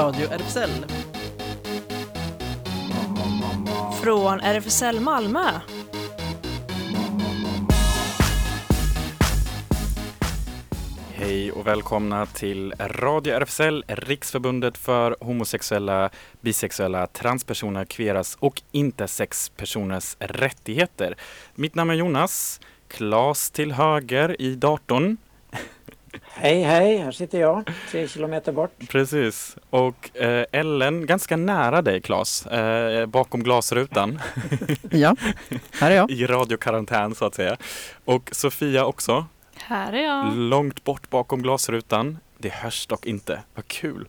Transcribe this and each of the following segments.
Radio RFSL. Från RFSL Malmö. Hej och välkomna till Radio RFSL, Riksförbundet för homosexuella, bisexuella, transpersoner, kveras och intersexpersoners rättigheter. Mitt namn är Jonas, Klas till höger i datorn. Hej, hej, här sitter jag, tre kilometer bort. Precis, och eh, Ellen ganska nära dig Klas, eh, bakom glasrutan. Ja, här är jag. I radiokarantän så att säga. Och Sofia också, Här är jag. långt bort bakom glasrutan. Det hörs dock inte, vad kul!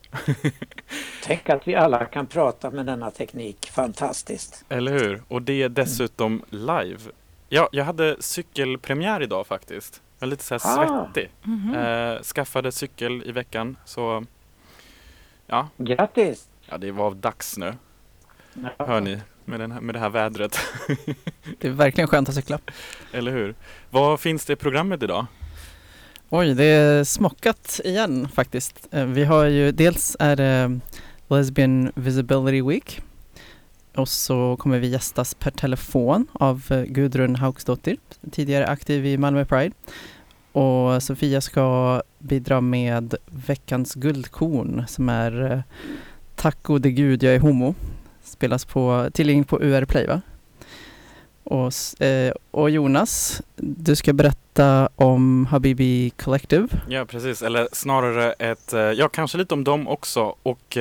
Tänk att vi alla kan prata med denna teknik, fantastiskt. Eller hur? Och det är dessutom live. Ja, jag hade cykelpremiär idag faktiskt. Jag är lite så här Ah. svettig. Mhm. Eh, skaffade cykel i veckan så ja, Grattis! ja, det var dags nu. Hör ni? Med, den här, med det här vädret. Det är verkligen skönt att cykla. Eller hur? Vad finns det i programmet idag? Oj, det är smockat igen faktiskt. Eh, Vi har ju, dels är det Lesbian Visibility Week och så kommer vi gästas per telefon av eh, Gudrun Hauksdottir, tidigare aktiv i Malmö Pride. Och Sofia ska bidra med veckans guldkorn som är eh, Tack gode gud jag är homo. Spelas på, tillgängligt på UR Play va? Och, eh, och Jonas, du ska berätta om Habibi Collective. Ja, precis. Eller snarare ett, ja kanske lite om dem också och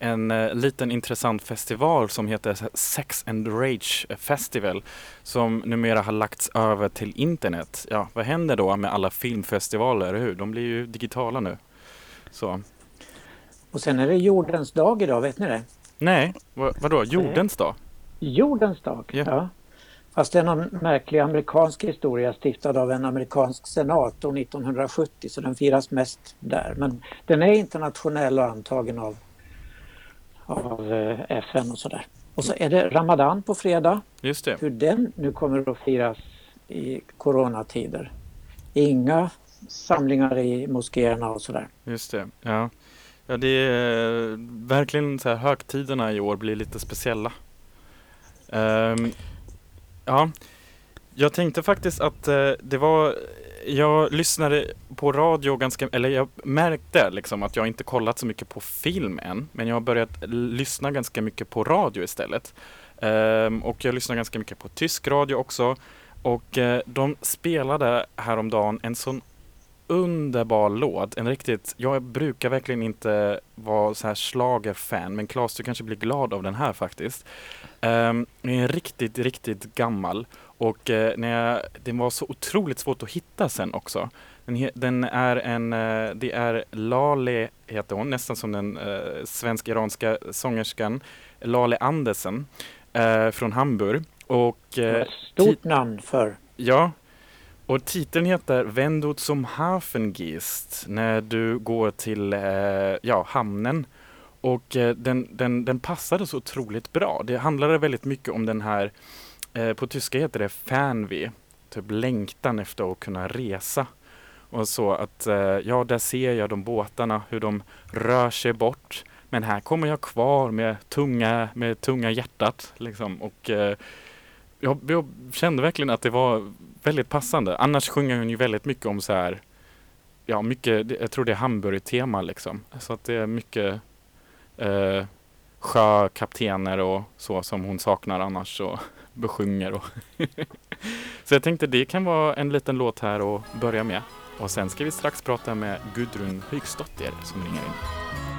en eh, liten intressant festival som heter Sex and Rage Festival som numera har lagts över till internet. Ja, vad händer då med alla filmfestivaler, hur? De blir ju digitala nu. Så, Och sen är det jordens dag idag, vet ni det? nej, vad, vadå, jordens dag? Jordens dag, Ja. ja. Fast det är någon märklig amerikansk historia stiftad av en amerikansk senator 1970 så den firas mest där. Men den är internationell och antagen av, av eh, FN och sådär. Och så är det Ramadan på fredag. Just det. Hur den nu kommer att firas i coronatider. Inga samlingar i moskéerna och sådär. Just det, ja. Ja, det är eh, verkligen så här högtiderna i år blir lite speciella. Ehm, ja, jag tänkte faktiskt att eh, det var, jag lyssnade på radio ganska, eller jag märkte liksom att jag inte kollat så mycket på film än, men jag har börjat lyssna ganska mycket på radio istället. Um, och jag lyssnar ganska mycket på tysk radio också. Och uh, de spelade häromdagen en sån underbar låt. En riktigt, jag brukar verkligen inte vara så här schlagerfan men Claes du kanske blir glad av den här faktiskt. Um, den är riktigt, riktigt gammal och eh, när jag, den var så otroligt svårt att hitta sen också. Den, den är en, eh, det är Lale heter hon, nästan som den uh, svensk-iranska sångerskan Lale Andersen eh, från Hamburg. Och, Det eh, stort namn för Ja, och titeln heter Wenn du zum Hafen gehst, när du går till eh, ja, hamnen. Och eh, den, den, den passade så otroligt bra. Det handlade väldigt mycket om den här, eh, på tyska heter det ”Fanvi”, typ längtan efter att kunna resa. Och så att, eh, ja där ser jag de båtarna, hur de rör sig bort. Men här kommer jag kvar med tunga, med tunga hjärtat. Liksom. Och eh, jag, jag kände verkligen att det var väldigt passande. Annars sjunger hon ju väldigt mycket om så här, ja mycket, jag tror det är Hamburg-tema liksom. Så att det är mycket eh, sjökaptener och så som hon saknar annars och besjunger. Och så jag tänkte det kan vara en liten låt här att börja med. Och sen ska vi strax prata med Gudrun Högsdotter som ringer in.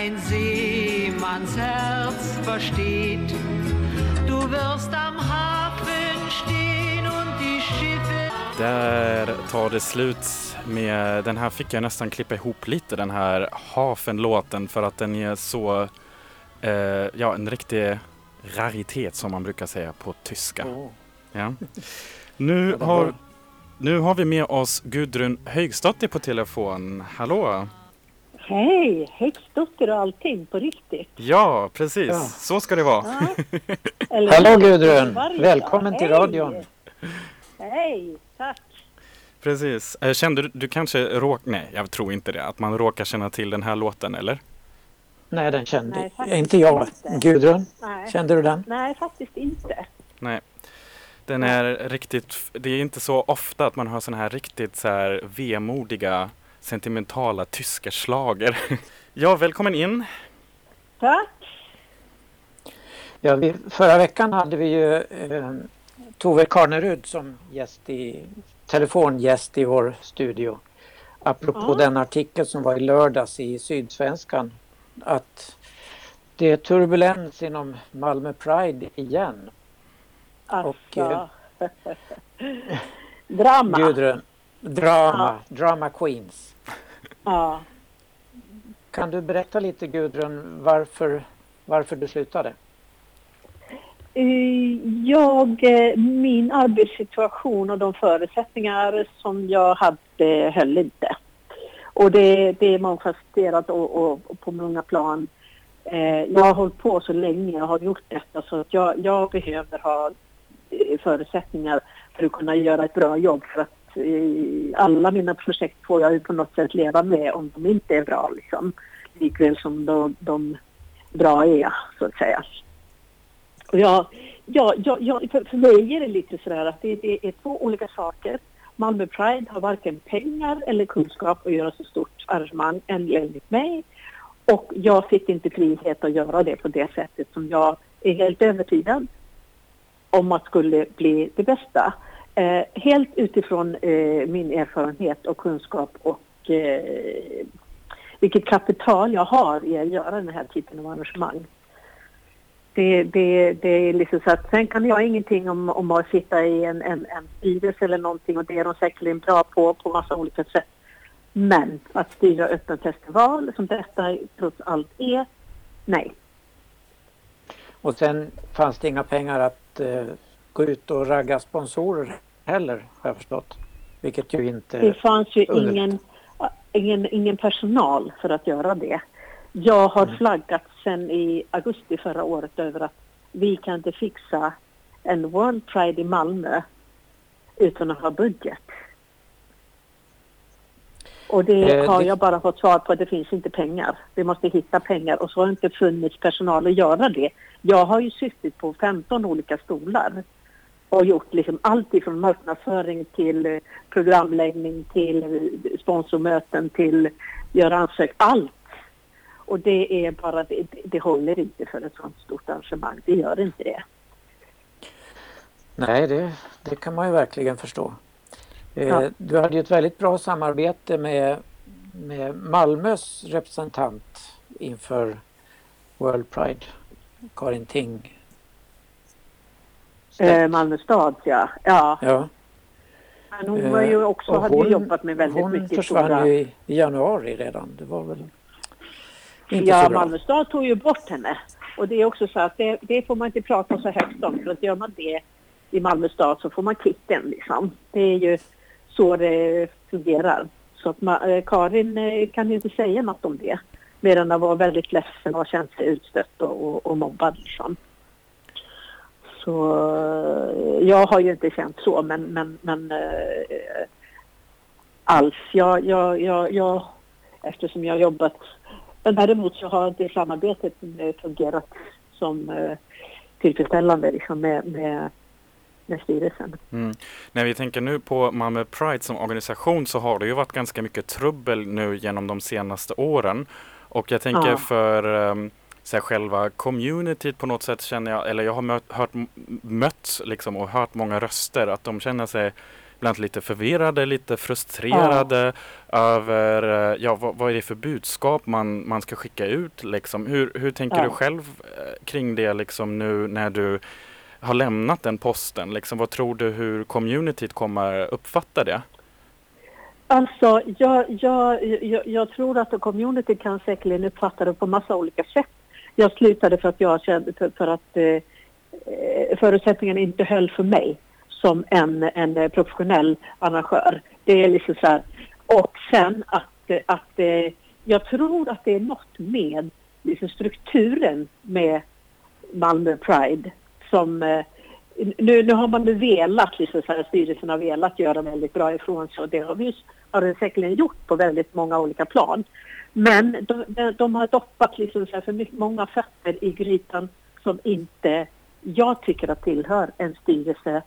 Ein Seemanns Herz versteht. Du wirst am Hafen stehen und die Schiffe Där tar det slut med, den här fick jag nästan klippa ihop lite den här Hafen-låten för att den är så, eh, ja en riktig raritet som man brukar säga på tyska. Åh. Ja. Nu har, Nu har vi med oss Gudrun Högstotter på telefon. Hallå! Hej! Högstotter och allting på riktigt. Ja, precis. Ja. Så ska det vara. Ja. Eller- Hallå Gudrun! Välkommen till Hej. radion. Hej, tack. Precis. Eh, Kände du, du kanske råk... Nej, jag tror inte det. Att man råkar känna till den här låten, eller? Nej, den kände Nej, inte jag. inte. Gudrun, Nej, kände du den? Nej faktiskt inte. Nej. Den är riktigt... Det är inte så ofta att man hör såna här riktigt så här vemodiga, sentimentala tyska schlager. Ja, välkommen in. Tack. Ja, vi, förra veckan hade vi ju eh, Tove Karnerud som gäst i, telefongäst i vår studio. Apropå Ja. den artikel som var i lördags i Sydsvenskan. Att det är turbulens inom Malmö Pride igen. Och, eh, Alltså. Drama. Gudrun, drama, drama queens. Ja. Kan du berätta lite Gudrun varför, varför du slutade? Eh, Jag, eh, min arbetssituation och de förutsättningar som jag hade höll inte. Och det, det är mångfacetterat och, och, på många plan. Eh, Jag har hållit på så länge och har gjort detta så att jag, jag behöver ha förutsättningar för att kunna göra ett bra jobb för att i alla mina projekt får jag ju på något sätt leva med om de inte är bra liksom. Likväl som de, de bra är så att säga. Och jag, ja, ja, ja, för, för mig är det lite sådär att det, det är två olika saker. Malmö Pride har varken pengar eller kunskap att göra så stort arrangemang än enligt mig. Och jag fick inte frihet att göra det på det sättet som jag är helt övertygad om att skulle bli det bästa. Eh, helt utifrån eh, min erfarenhet och kunskap och eh, vilket kapital jag har i att göra den här typen av arrangemang. Det, det, det är liksom så att sen kan jag ingenting om, om att sitta i en, en, en styrelse eller någonting och det är de säkerligen bra på på massa olika sätt. Men att styra öppen festival som detta trots allt är, nej. Och sen fanns det inga pengar att eh, gå ut och ragga sponsorer heller har jag förstått. Vilket ju inte... Det fanns ju ingen, ingen, ingen personal för att göra det. Jag har flaggat sedan i augusti förra året över att vi kan inte fixa en World Pride i Malmö utan att ha budget. Och det Eh, har det- jag bara fått svar på, det finns inte pengar. Vi måste hitta pengar och så har inte funnits personal att göra det. Jag har ju suttit på 15 olika stolar och gjort liksom allt ifrån marknadsföring till eh, programläggning till eh, sponsormöten till göra ansök, allt. Och det är bara, det, det håller inte för ett sådant stort arrangemang, det gör inte det. Nej, det, det kan man ju verkligen förstå. Eh, Ja. Du hade ju ett väldigt bra samarbete med, med Malmös representant inför World Pride, Karin Ting. Eh, Malmö stad, ja. ja. Ja, Men hon var ju också, hade ju hon- jobbat med väldigt hon mycket försvann stora... ju i, i januari redan. Det var väl inte Ja, så bra. Malmö stad tog ju bort henne. Och det är också så att det, det får man inte prata så högt om. För att gör man det i Malmö stad så får man kitten liksom. Det är ju så det fungerar. Så att ma- eh, Karin eh, kan ju inte säga något om det. Mer än att vara väldigt ledsen och känt sig utstött och, och, och mobbad liksom. Så eh, jag har ju inte känt så men, men, men eh, alls. Jag, jag, jag, jag, eftersom jag har jobbat men däremot så har det samarbetet fungerat som eh, tillfredsställande liksom med, med, med styrelsen. Mm. När vi tänker nu på Malmö Pride som organisation så har det ju varit ganska mycket trubbel nu genom de senaste åren. Och jag tänker Ja. för um, så här, själva communityt på något sätt känner jag, eller jag har mött, hört, mött liksom, och hört många röster att de känner sig ibland lite förvirrade, lite frustrerade över eh, ja, vad, vad är det för budskap man, man ska skicka ut. Liksom. Hur, hur tänker Ja. du själv eh, kring det liksom, nu när du har lämnat den posten? Liksom, vad tror du hur communityt kommer uppfatta det? Alltså, jag, jag, jag, jag tror att community kan säkerligen uppfatta det på massa olika sätt. Jag slutade för att jag kände för, för att eh, eh förutsättningarna inte höll för mig. som en, en eh, professionell arrangör. Det är liksom så här. Och sen att, eh, att eh, jag tror att det är något med liksom strukturen med Malmö Pride som eh, nu, nu har man nu velat, liksom så här, styrelsen har velat göra väldigt bra ifrån sig och det har vi har den säkerligen gjort på väldigt många olika plan. Men de, de, har doppat liksom så här för mycket, många fötter i grytan som inte jag tycker att tillhör en styrelse.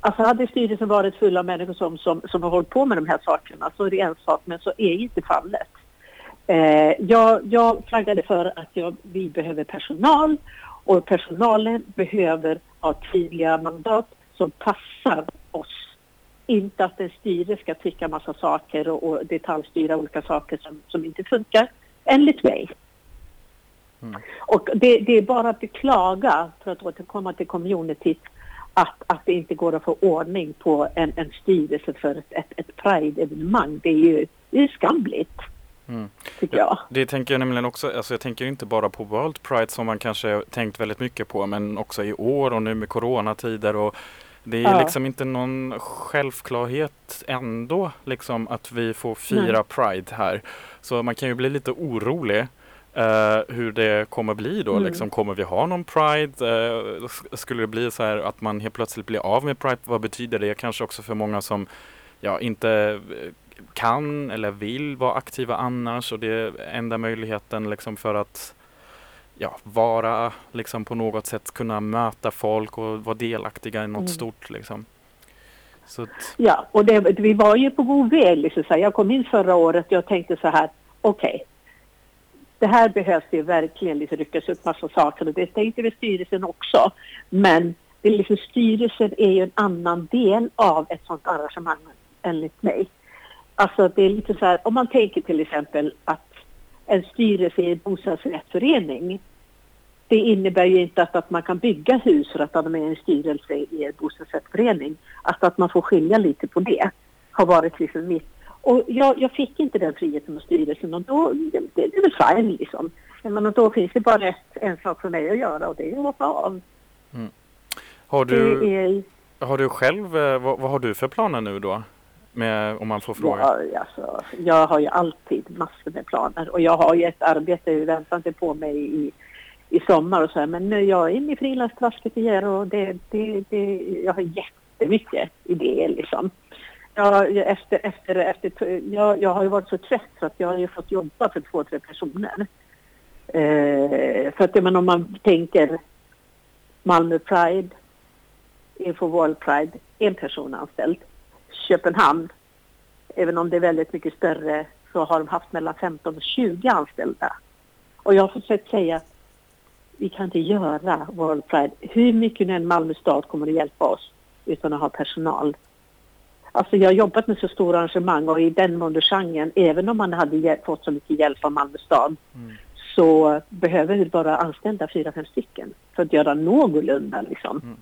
Alltså hade styrelsen varit full av människor som, som, som har hållit på med de här sakerna så är det en sak, men så är inte fallet. Eh, jag, jag flaggade för att jag, vi behöver personal och personalen behöver ha tydliga mandat som passar oss. Inte att en styrelse ska tycka massa saker och, och detaljstyra olika saker som, som inte funkar, enligt mig. Mm. Och det, det, är bara att beklaga, för att återkomma till community, att, att det inte går att få ordning på en, en styrelse för ett, ett, ett Pride-evenemang. Det är ju det är skamligt. Mm. Tycker jag. Det tänker jag nämligen också, alltså jag tänker inte bara på World Pride som man kanske tänkt väldigt mycket på men också i år och nu med coronatider och det är ja. liksom inte någon självklarhet ändå liksom att vi får fira Nej. Pride här. Så man kan ju bli lite orolig Uh, hur det kommer bli då. Mm. Liksom, kommer vi ha någon Pride? Uh, skulle det bli så här att man helt plötsligt blir av med Pride? Vad betyder det kanske också för många som ja, inte kan eller vill vara aktiva annars och det är enda möjligheten liksom för att ja, vara liksom på något sätt kunna möta folk och vara delaktiga i något mm. stort liksom. Att... Ja, och det, vi var ju på god väg. Liksom, så jag kom in förra året och jag tänkte så här, okej, okay, det här behövs ju verkligen liksom ryckas upp massa saker och det tänkte vi styrelsen också. Men det liksom, styrelsen är ju en annan del av ett sådant arrangemang enligt mig. Alltså det är lite så här, om man tänker till exempel att en styrelse i en bostadsrättsförening det innebär ju inte att, att man kan bygga hus för att man är med i en styrelse i en bostadsrättsförening. Att, att man får skilja lite på det har varit liksom mitt. Och jag, jag fick inte den friheten med styrelsen och då, det, det är väl fine liksom. Men då finns det bara ett, en sak för mig att göra och det är att hoppa av. Mm. Har, du, är, har du själv, eh, vad, vad har du för planer nu då? Med, om man får fråga? Ja, alltså, jag har ju alltid massor med planer och jag har ju ett arbete väntande på mig i, i sommar och så här. Men nu jag är inne i frilansträsket igen och det, det, det, jag har jättemycket idéer liksom. Jag, efter, efter, efter, jag, jag har ju varit så trött för att jag har ju fått jobba för två, tre personer. Eh, för att men, om man tänker Malmö Pride, Info World Pride, en person anställd. Köpenhamn, även om det är väldigt mycket större, så har de haft mellan 15 och 20 anställda. Och jag har försökt säga, vi kan inte göra World Pride, hur mycket nu än Malmö stad kommer att hjälpa oss, utan att ha personal. Alltså jag har jobbat med så stora arrangemang och i den mån även om man hade fått så mycket hjälp av Malmö stad, mm. så behöver vi bara anställa fyra, fem stycken för att göra någorlunda liksom. Mm.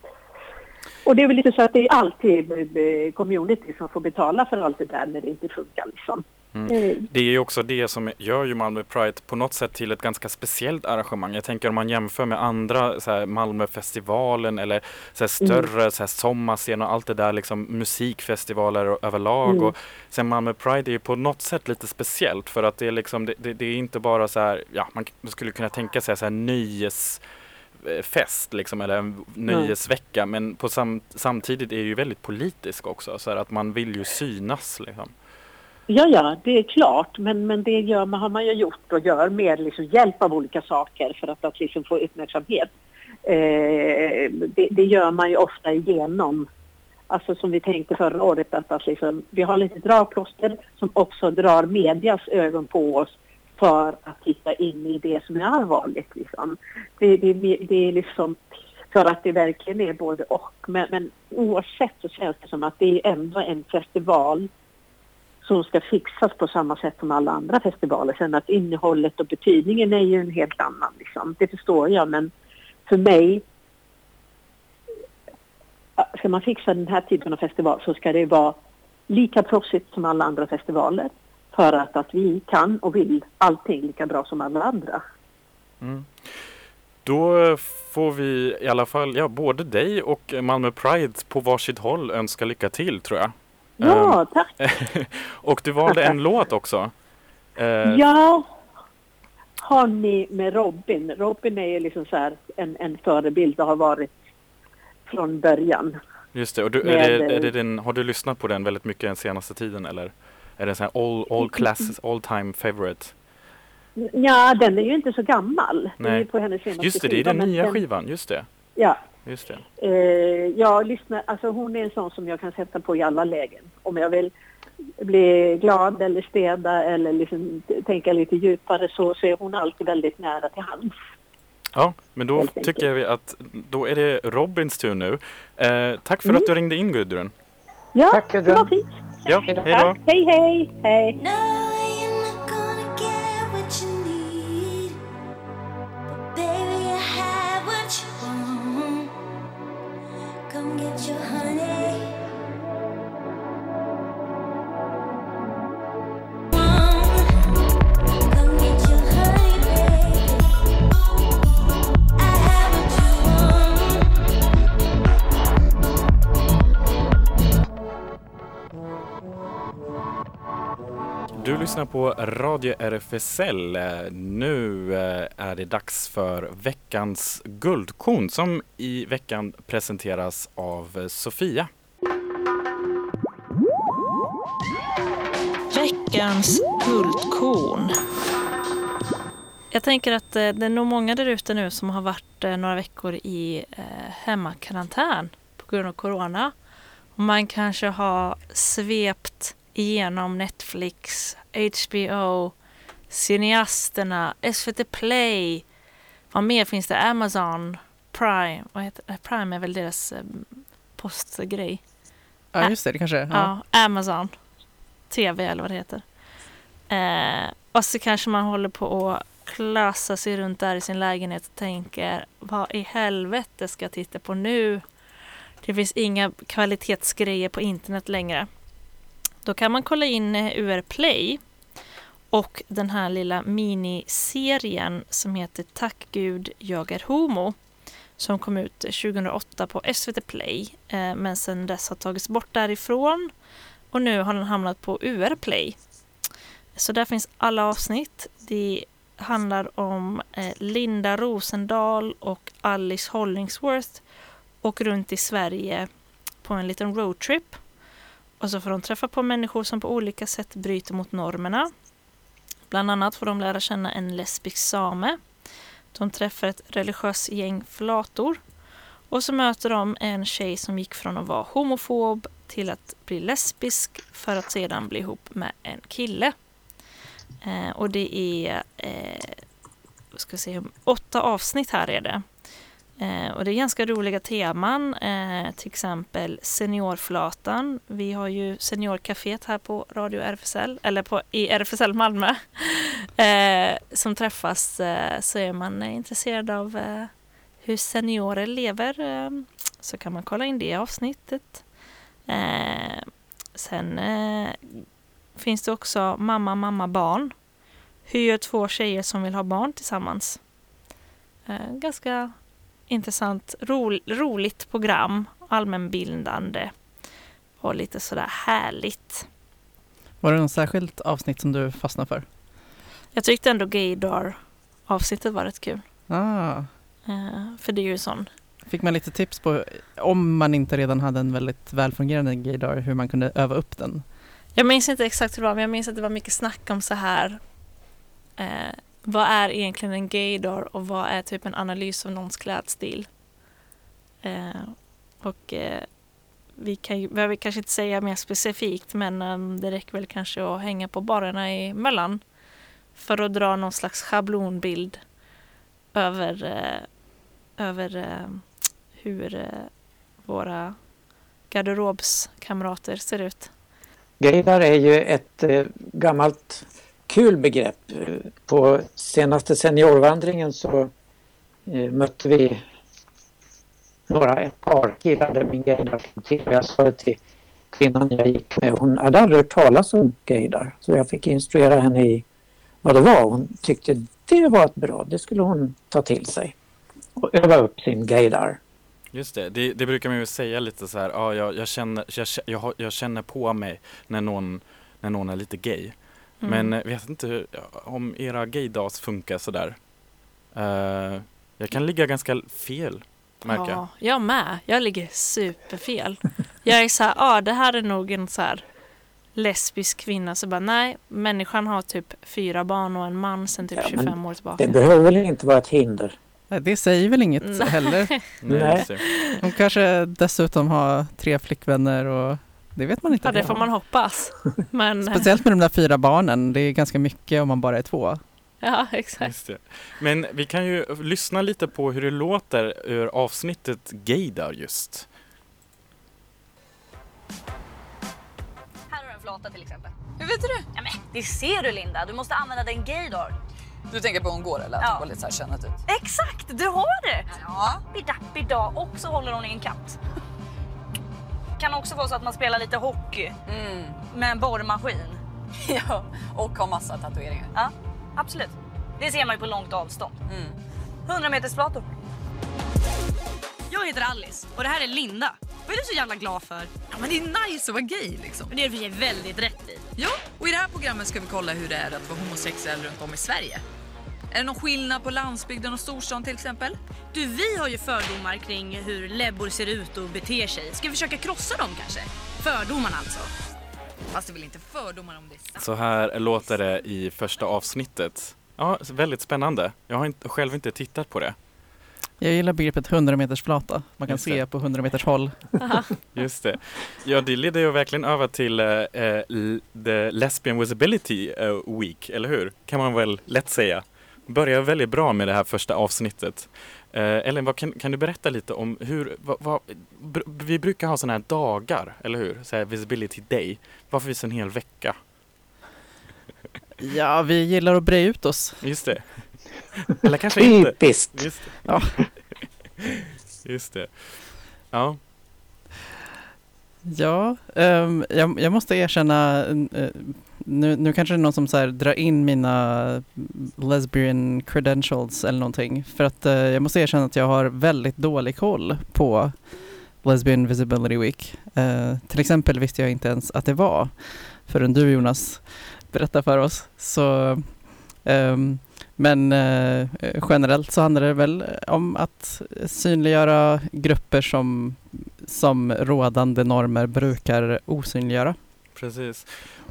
Och det är väl lite så att det är alltid eh, community som får betala för allt det där när det inte funkar liksom. Mm. Eh. Det är ju också det som gör ju Malmö Pride på något sätt till ett ganska speciellt arrangemang. Jag tänker om man jämför med andra så här, Malmöfestivalen eller så här, större mm. så här, sommarscen och allt det där liksom musikfestivaler överlag. Mm. Och sen Malmö Pride är ju på något sätt lite speciellt för att det är liksom det, det, det är inte bara så här, ja man skulle kunna tänka sig så här nöjes fest liksom, eller en nöjesvecka mm. men på sam samtidigt är det ju väldigt politisk också så att man vill ju synas liksom. Ja, ja, det är klart, men, men det gör man, har man ju gjort och gör med liksom hjälp av olika saker för att, att liksom få uppmärksamhet. Eh, det, det, gör man ju ofta igenom, alltså som vi tänkte förra året, att, att liksom, vi har lite dragplåster som också drar medias ögon på oss för att titta in i det som är allvarligt. Liksom. Det, det, det är liksom för att det verkligen är både och. Men, men oavsett så känns det som att det är ändå en festival som ska fixas på samma sätt som alla andra festivaler. Sen att innehållet och betydningen är ju en helt annan. Liksom. Det förstår jag men för mig ska man fixa den här typen av festival så ska det vara lika proffsigt som alla andra festivaler för att, att vi kan och vill allting lika bra som alla andra. Mm. Då får vi i alla fall, ja, både dig och Malmö Pride på varsitt håll önska lycka till tror jag. Ja, tack. och du valde en låt också. Eh, Ja, har ni med Robin? Robin är ju liksom så här en, en förebild och har varit från början. Just det, och du, är det, är det din, har du lyssnat på den väldigt mycket den senaste tiden eller? Är det en sån här all, all class, all time favorite? Ja, den är ju inte så gammal. Det är Nej. ju på hennes senaste Just det, det är den nya skivan, just det. Ja, Just det. eh, jag lyssnar, alltså hon är en sån som jag kan sätta på i alla lägen. Om jag vill bli glad eller städa eller liksom tänka lite djupare så, så är hon alltid väldigt nära till hands. Ja, men då Helt tycker vi att då är det Robins tur nu. Eh, tack för Mm. att du ringde in Gudrun. Ja, Tack, det Gudrun. var fint. Ja, hej då. Tack. Hej, hej, hej. Du lyssnar på Radio RFSL. Nu eh, är det dags för veckans guldkorn som i veckan presenteras av eh, Sofia. Veckans guldkorn. Jag tänker att eh, det är nog många där ute nu som har varit några veckor i hemmakarantän på grund av corona. Och man kanske har svept igenom Netflix, HBO, Cineasterna, SVT Play. Vad mer finns det? Amazon, Prime. Vad heter det? Prime är väl deras eh, postgrej. Ja, just det, det kanske. Ja. Ja, Amazon. TV eller vad det heter. Eh, och så kanske man håller på att klösa sig runt där i sin lägenhet och tänker vad i helvete ska jag titta på nu? Det finns inga kvalitetsgrejer på internet längre. Då kan man kolla in eh, UR Play och den här lilla miniserien som heter Tack Gud, jag är homo som kom ut eh, 2008 på SVT Play eh, men sen dess har tagits bort därifrån och nu har den hamnat på UR Play. Så där finns alla avsnitt. Det handlar om Linda Rosendal och Alice Hollingsworth och runt i Sverige på en liten roadtrip. Och så får de träffa på människor som på olika sätt bryter mot normerna. Bland annat får de lära känna en lesbisk same. De träffar ett religiöst gäng flator. Och så möter de en tjej som gick från att vara homofob till att bli lesbisk för att sedan bli ihop med en kille. Eh, och det är eh, ska se, åtta avsnitt här är det. Eh, och det är ganska roliga teman, eh, till exempel Seniorflatan. Vi har ju Seniorcaféet här på Radio RFSL, eller på, i RFSL Malmö, eh, som träffas eh, så är man eh, intresserad av eh, hur seniorer lever eh, så kan man kolla in det avsnittet. Eh, sen eh, finns det också Mamma, mamma, barn. Hur gör två tjejer som vill ha barn tillsammans? Eh, ganska intressant, ro, roligt program, allmänbildande och lite sådär härligt. Var det något särskilt avsnitt som du fastnade för? Jag tyckte ändå Gaydar avsnittet var rätt kul. Ah, Eh, för det är ju sån fick man lite tips på om man inte redan hade en väldigt välfungerande gaydar, hur man kunde öva upp den? Jag minns inte exakt hur det var, men jag minns att det var mycket snack om så här. Eh, vad är egentligen en gaydar och vad är typ en analys av någons klädstil? Eh, och eh, vi kan ju, behöver kanske inte säga mer specifikt, men eh, det räcker väl kanske att hänga på barerna emellan för att dra någon slags schablonbild över, eh, över eh, hur eh, våra garderobskamrater ser ut. Gaydar är ju ett eh, gammalt kul begrepp. På senaste seniorvandringen så eh, mötte vi några, ett par killar där min gaydar kom till. Jag sa det till kvinnan jag gick med. Hon hade aldrig hört talas om gaydar. Så jag fick instruera henne i vad det var. Hon tyckte det var ett bra, det skulle hon ta till sig. och öva upp sin gaydar. Just det. det, det brukar man ju säga lite så här, ah, jag, jag, känner, jag, jag, jag känner på mig när någon, när någon är lite gay. Mm. Men eh, vet inte hur, om era gaydags funkar sådär. Uh, jag kan ligga ganska fel, märker jag. Ja, jag med. Jag ligger superfel. Jag är så här, ja det här är nog en så här lesbisk kvinna. Så bara nej, människan har typ fyra barn och en man sedan typ Ja, men 25 år tillbaka. Det behöver väl inte vara ett hinder? Nej, Det säger väl inget Nej. heller. Nej. De kanske dessutom har tre flickvänner och det vet man inte. Ja, det får man hoppas. Men Speciellt med de där fyra barnen. Det är ganska mycket om man bara är två. ja, exakt. Men vi kan ju lyssna lite på hur det låter ur avsnittet Gaydar just. Här har du en flata till exempel. Hur vet du det? Ja, men, det ser du Linda, du måste använda den gaydar. Du tänker på hon går eller? Att Ja. hon går lite så här ut? Exakt, du har det! Ja. Bidappidag och så håller hon i en katt. Kan också vara så att man spelar lite hockey Mm. med en borrmaskin. ja. Och har massa tatueringar. Ja, absolut. Det ser man ju på långt avstånd. Mm. 100 meters flator. Jag heter Alice och det här är Linda. Vad är du så jävla glad för? Ja, men det är nice att vara gay liksom. Det är sig väldigt rätt i. Ja, och i det här programmet ska vi kolla hur det är att vara homosexuell runt om i Sverige. Är det någon skillnad på landsbygden och storstan till exempel? Du, vi har ju fördomar kring hur lebbor ser ut och beter sig. Ska vi försöka krossa dem kanske? Fördomarna alltså. Fast det är väl inte fördomar om det är sant? Så här låter det i första avsnittet. Ja, väldigt spännande. Jag har inte, själv inte tittat på det. Jag gillar begreppet 100 meters flata. Man kan Just det. se på 100 meters håll. Just det. Ja, det leder ju verkligen över till l- The Lesbian Visibility eh, Week, eller hur? Kan man väl lätt säga. Börjar väldigt bra med det här första avsnittet. Eh, Ellen, vad kan, kan du berätta lite om hur, vad, vad, br- vi brukar ha sådana här dagar, eller hur? Så här Visibility Day. Varför finns en hel vecka? Ja, vi gillar att bre ut oss. Just det. Eller kanske inte. Typiskt! Just det. Ja. Just det. Ja, Ja, ehm, jag, jag måste erkänna, eh, nu, nu kanske det är någon som så här drar in mina lesbian credentials eller någonting. För att eh, jag måste erkänna att jag har väldigt dålig koll på Lesbian Visibility Week. Eh, till exempel visste jag inte ens att det var förrän du Jonas berättade för oss. Så, eh, men eh, generellt så handlar det väl om att synliggöra grupper som som rådande normer brukar osynliggöra. Precis.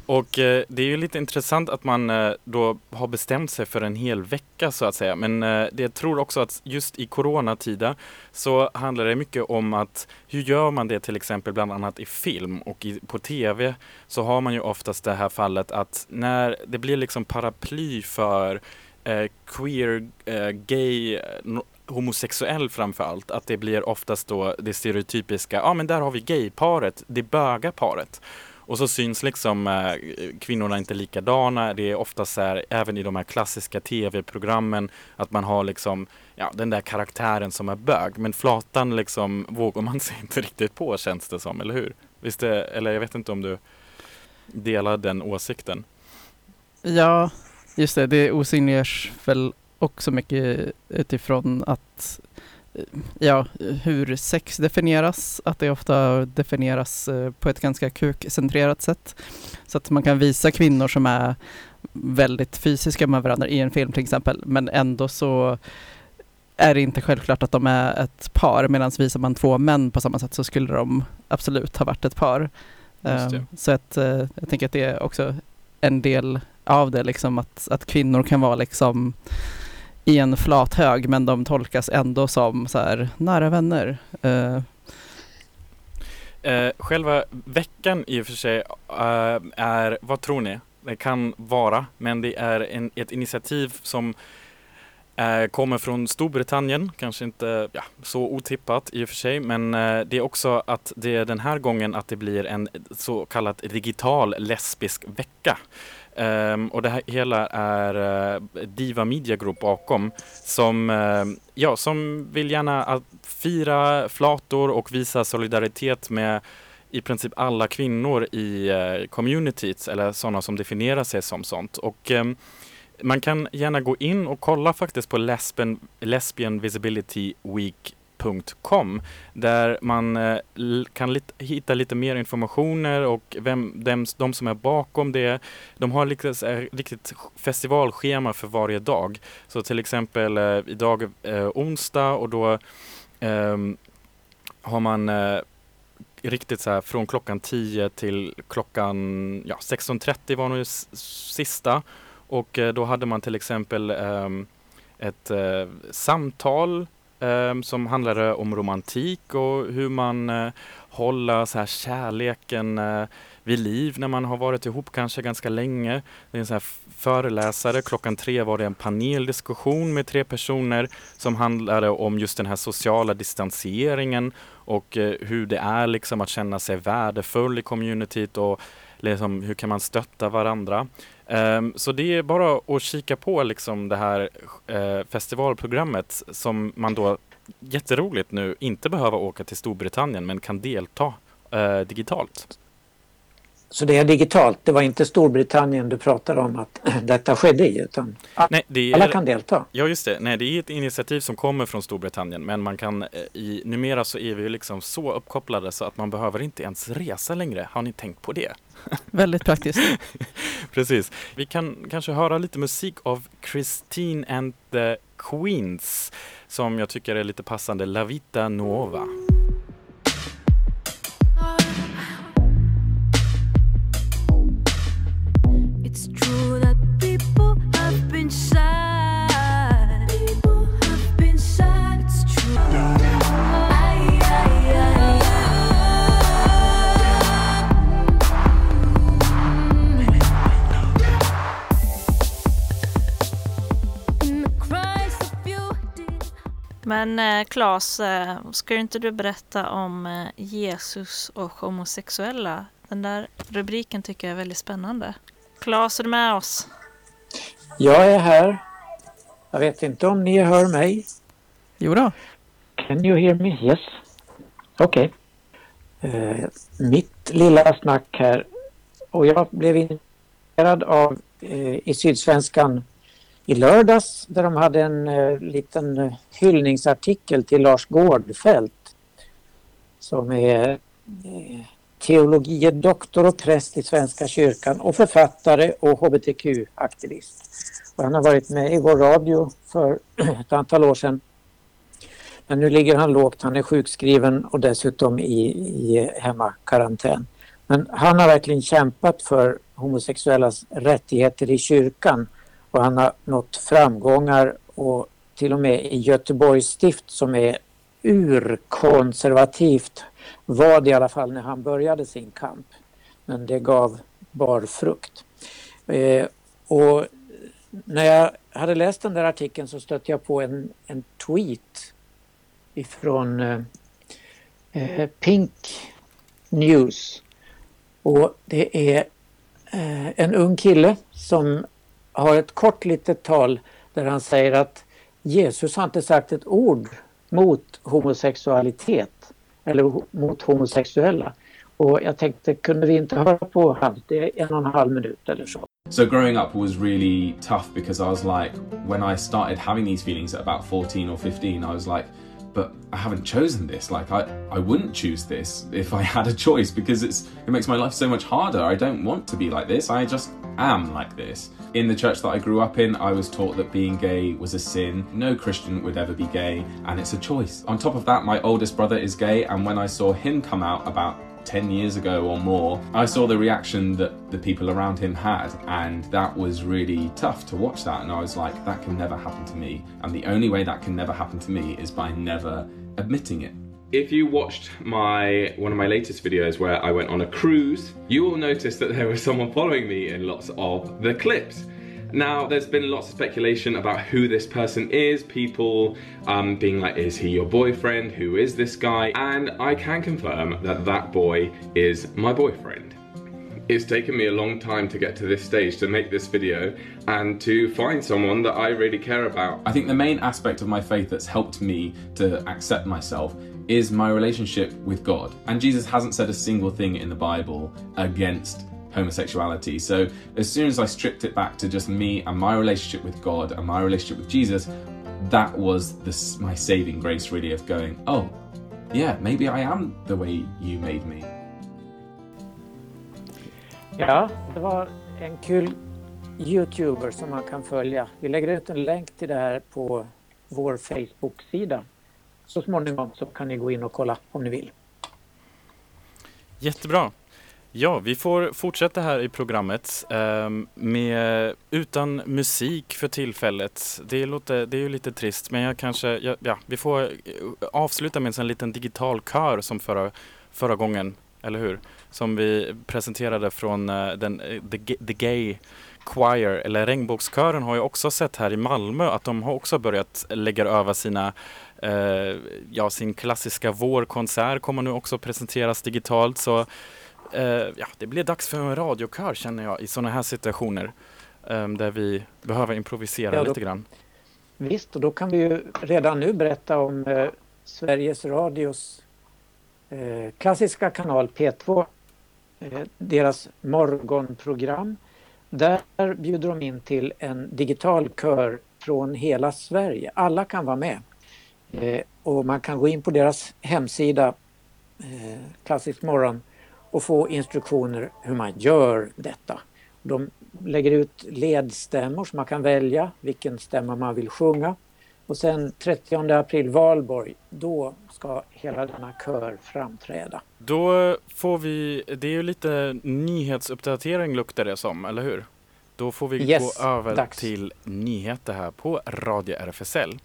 Och eh, det är ju lite intressant att man eh, då har bestämt sig för en hel vecka så att säga. Men eh, det jag tror också att just i coronatida så handlar det mycket om att hur gör man det till exempel bland annat i film och i, på tv så har man ju oftast det här fallet att när det blir liksom paraply för eh, queer, eh, gay, no- homosexuell framför allt, att det blir oftast då det stereotypiska, ja ah, men där har vi gayparet, det böga paret. Och så syns liksom eh, kvinnorna inte likadana. Det är ofta så här, även i de här klassiska tv-programmen, att man har liksom, ja, den där karaktären som är bög. Men flatan liksom vågar man sig inte riktigt på känns det som, eller hur? Visst det, eller jag vet inte om du delar den åsikten? Ja, just det. Det osynliggörs väl också mycket utifrån att ja, hur sex definieras, att det ofta definieras eh, på ett ganska kukcentrerat sätt. Så att man kan visa kvinnor som är väldigt fysiska med varandra i en film till exempel, men ändå så är det inte självklart att de är ett par, medan visar man två män på samma sätt så skulle de absolut ha varit ett par. Ehm, Så att eh, jag tänker att det är också en del av det, liksom att, att kvinnor kan vara liksom i en flat hög men de tolkas ändå som så här nära vänner. Uh. Uh, själva veckan i och för sig uh, är, vad tror ni? Det kan vara, men det är en, ett initiativ som kommer från Storbritannien, kanske inte ja, så otippat i och för sig, men det är också att det är den här gången att det blir en så kallad digital lesbisk vecka. Um, och det här hela är uh, Diva Media Group bakom som, uh, ja, som vill gärna fira flator och visa solidaritet med i princip alla kvinnor i eh, uh, communityt eller sådana som definierar sig som sånt. Och um, man kan gärna gå in och kolla faktiskt på lesbian, Visibility Week lesbianvisibilityweek.com där man eh, kan lit, hitta lite mer informationer och vem, dem, de som är bakom det. De har liksom riktigt festivalschema för varje dag. Så till exempel eh, idag eh, onsdag och då eh, har man eh, riktigt så här från klockan 10 till klockan ja, 16.30 var nog sista. Och eh, då hade man till exempel ehm, ett eh, samtal Ehm, som handlade om romantik och hur man eh, håller så här kärleken eh, vid liv när man har varit ihop kanske ganska länge. Det är en så här föreläsare. Klockan tre var det en paneldiskussion med tre personer som handlade om just den här sociala distanseringen och eh, hur det är liksom att känna sig värdefull i communityt och liksom, hur kan man stötta varandra. Um, så det är bara att kika på liksom det här uh, festivalprogrammet som man då jätteroligt nu inte behöver åka till Storbritannien men kan delta uh, digitalt. Så det är digitalt, det var inte Storbritannien du pratade om att detta skedde i utan Nej, det alla är, kan delta. ja just det, nej det är ett initiativ som kommer från Storbritannien men man kan eh, i, numera så är vi ju liksom så uppkopplade så att man behöver inte ens resa längre. Har ni tänkt på det? Väldigt praktiskt. Precis. Vi kan kanske höra lite musik av Christine and the Queens som jag tycker är lite passande, La Vita Nuova. Men eh, Claes, eh, ska inte du berätta om eh, Jesus och homosexuella? Den där rubriken tycker jag är väldigt spännande. Claes, är du med oss? Jag är här. Jag vet inte om ni hör mig. Jo då. Can you hear me? Yes. Okej. Eh, mitt lilla snack här. Och jag blev intresserad av eh, i Sydsvenskan i lördags där de hade en eh, liten eh, hyllningsartikel till Lars Gårdfält som är eh, teologie doktor och präst i Svenska kyrkan och författare och hbtq-aktivist. Och han har varit med i vår radio för ett antal år sedan men nu ligger han lågt, han är sjukskriven och dessutom i, i hemmakarantän. Men han har verkligen kämpat för homosexuellas rättigheter i kyrkan och han har nått framgångar och till och med i Göteborgs stift som är urkonservativt var det i alla fall när han började sin kamp. Men det gav bar frukt. Eh, och när jag hade läst den där artikeln så stötte jag på en, en tweet ifrån eh, eh, Pink News. Och det är eh, en ung kille som har ett kort litet tal där han säger att Jesus har inte sagt ett ord mot homosexualitet eller mot homosexuella. Och jag tänkte, kunde vi inte höra på honom? Det är en och en halv minut eller så. So growing up was really tough because I was like, when I started having these feelings at about 14 or 15, I was like, but I haven't chosen this. Like I, I wouldn't choose this if I had a choice because it's it makes my life so much harder. I don't want to be like this. I just am like this. In the church that I grew up in, I was taught that being gay was a sin. No Christian would ever be gay, and it's a choice. On top of that, my oldest brother is gay, and when I saw him come out about 10 years ago or more, I saw the reaction that the people around him had, and that was really tough to watch that. And I was like, that can never happen to me. And the only way that can never happen to me is by never admitting it. If you watched my one of my latest videos where I went on a cruise, you will notice that there was someone following me in lots of the clips. Now, there's been lots of speculation about who this person is, people um, being like, is he your boyfriend? Who is this guy? And I can confirm that that boy is my boyfriend. It's taken me a long time to get to this stage to make this video and to find someone that I really care about. I think the main aspect of my faith that's helped me to accept myself is my relationship with God. And Jesus hasn't said a single thing in the Bible against homosexuality. So as soon as I stripped it back to just me and my relationship with God and my relationship with Jesus, that was my saving grace really of going, oh, yeah, maybe I am the way you made me. Ja, det var en kul Youtuber som man kan följa. Vi lägger ut en länk till det här på vår Facebook-sida. Så småningom så kan ni gå in och kolla om ni vill. Jättebra. Ja, vi får fortsätta här i programmet eh, med, utan musik för tillfället. Det, låter, det är ju lite trist, men jag kanske, ja, ja, vi får eh, avsluta med en sån liten digital kör som förra, förra gången, eller hur? Som vi presenterade från eh, den, eh, the, the Gay Choir, eller Regnbågskören har jag också sett här i Malmö att de har också börjat lägga över sina eh, ja, sin klassiska vårkonsert kommer nu också presenteras digitalt. Så eh, ja, det blir dags för en radiokör känner jag i sådana här situationer. eh, där vi behöver improvisera Ja, lite grann. Visst, och då kan vi ju redan nu berätta om eh, Sveriges Radios eh, klassiska kanal P2, eh, deras morgonprogram. Där bjuder de in till en digital kör från hela Sverige. Alla kan vara med. Eh, och man kan gå in på deras hemsida, eh, Klassisk morgon, och få instruktioner hur man gör detta. De lägger ut ledstämmor så man kan välja vilken stämma man vill sjunga. Och sen 30 april valborg, då ska hela denna kör framträda. Då får vi, det är ju lite nyhetsuppdatering luktar det som, eller hur? Då får vi Yes, gå över dags. till nyheter här på Radio RFSL.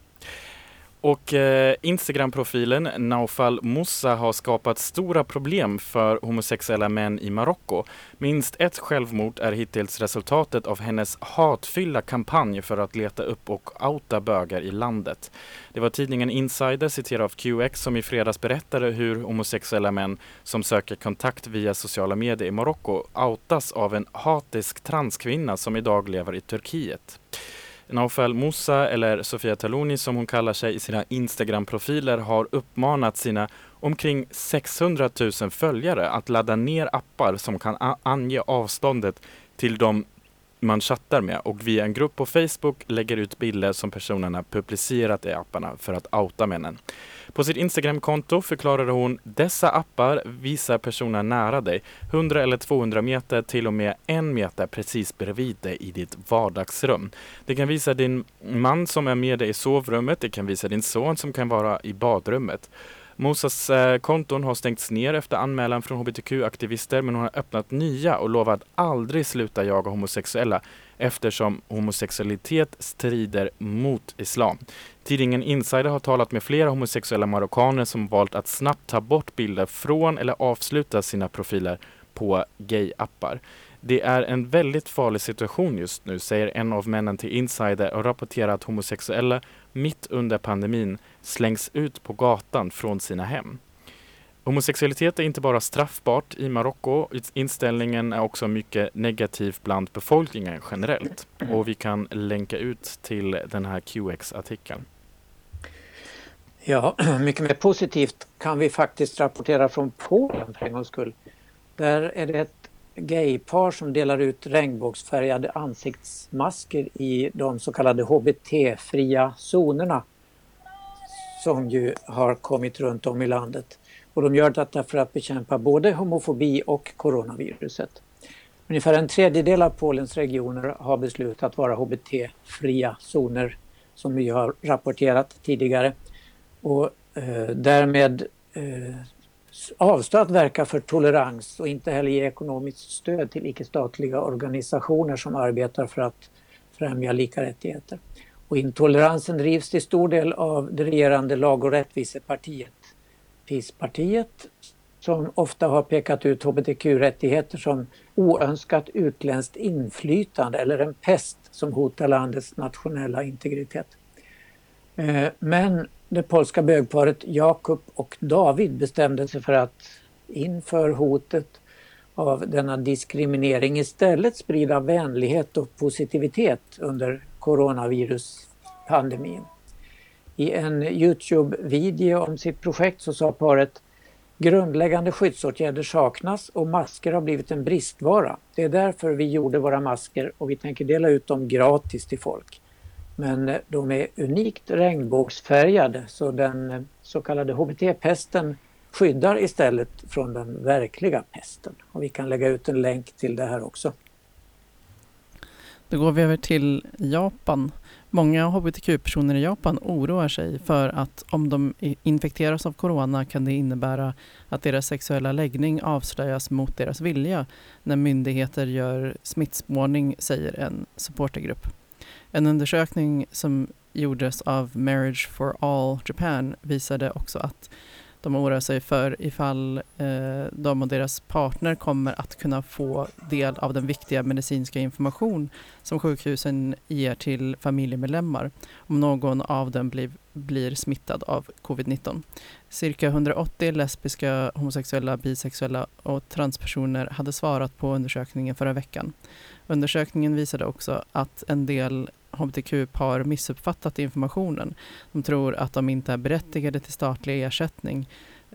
Och eh, Instagram-profilen Naufal Moussa har skapat stora problem för homosexuella män i Marocko. Minst ett självmord är hittills resultatet av hennes hatfyllda kampanj för att leta upp och outa bögar i landet. Det var tidningen Insider, citerad av QX, som i fredags berättade hur homosexuella män som söker kontakt via sociala medier i Marocko outas av en hatisk transkvinna som idag lever i Turkiet. Naufal Moussa, eller Sofia Taloni som hon kallar sig i sina Instagram-profiler, har uppmanat sina omkring 600 000 följare att ladda ner appar som kan ange avståndet till de man chattar med och via en grupp på Facebook lägger ut bilder som personerna publicerat i apparna för att outa männen. På sitt Instagramkonto förklarade hon dessa appar visar personer nära dig, 100 eller 200 meter till och med en meter precis bredvid dig i ditt vardagsrum. Det kan visa din man som är med dig i sovrummet, det kan visa din son som kan vara i badrummet. Mosas eh, konton har stängts ner efter anmälan från hbtq-aktivister men hon har öppnat nya och lovar att aldrig sluta jaga homosexuella eftersom homosexualitet strider mot islam. Tidningen Insider har talat med flera homosexuella marockaner som valt att snabbt ta bort bilder från eller avsluta sina profiler på gay-appar. Det är en väldigt farlig situation just nu, säger en av männen till Insider och rapporterar att homosexuella mitt under pandemin slängs ut på gatan från sina hem. Homosexualitet är inte bara straffbart i Marocko, inställningen är också mycket negativ bland befolkningen generellt. Och vi kan länka ut till den här QX-artikeln. Ja, mycket mer positivt kan vi faktiskt rapportera från Polen för en gångs skull. Där är det ett gaypar som delar ut regnbågsfärgade ansiktsmasker i de så kallade HBT-fria zonerna som ju har kommit runt om i landet. Och de gör detta för att bekämpa både homofobi och coronaviruset. Ungefär en tredjedel av Polens regioner har beslutat vara HBT-fria zoner som vi har rapporterat tidigare. Och eh, därmed eh, avstå att verka för tolerans och inte heller ge ekonomiskt stöd till icke-statliga organisationer som arbetar för att främja lika rättigheter. Och intoleransen drivs till stor del av det regerande lag och rättvisepartiet, PIS-partiet, som ofta har pekat ut hbtq-rättigheter som oönskat utländskt inflytande eller en pest som hotar landets nationella integritet. Eh, men det polska bögparet Jakob och David bestämde sig för att inför hotet av denna diskriminering istället sprida vänlighet och positivitet under coronaviruspandemin. I en Youtube-video om sitt projekt så sa paret Grundläggande skyddsåtgärder saknas och masker har blivit en bristvara. Det är därför vi gjorde våra masker och vi tänker dela ut dem gratis till folk. Men eh, de är unikt regnbågsfärgade så den eh, så kallade HBT-pesten skyddar istället från den verkliga pesten. Och vi kan lägga ut en länk till det här också. Då går vi över till Japan. Många hbtq-personer i Japan oroar sig för att om de infekteras av corona kan det innebära att deras sexuella läggning avslöjas mot deras vilja när myndigheter gör smittspårning, säger en supportergrupp. En undersökning som gjordes av Marriage for All Japan visade också att de oroar sig för ifall eh, de och deras partner kommer att kunna få del av den viktiga medicinska information som sjukhusen ger till familjemedlemmar om någon av dem blir, blir smittad av covid-19. Cirka 180 lesbiska, homosexuella, bisexuella och transpersoner hade svarat på undersökningen förra veckan. Undersökningen visade också att en del hbtq-par missuppfattat informationen. De tror att de inte är berättigade till statlig ersättning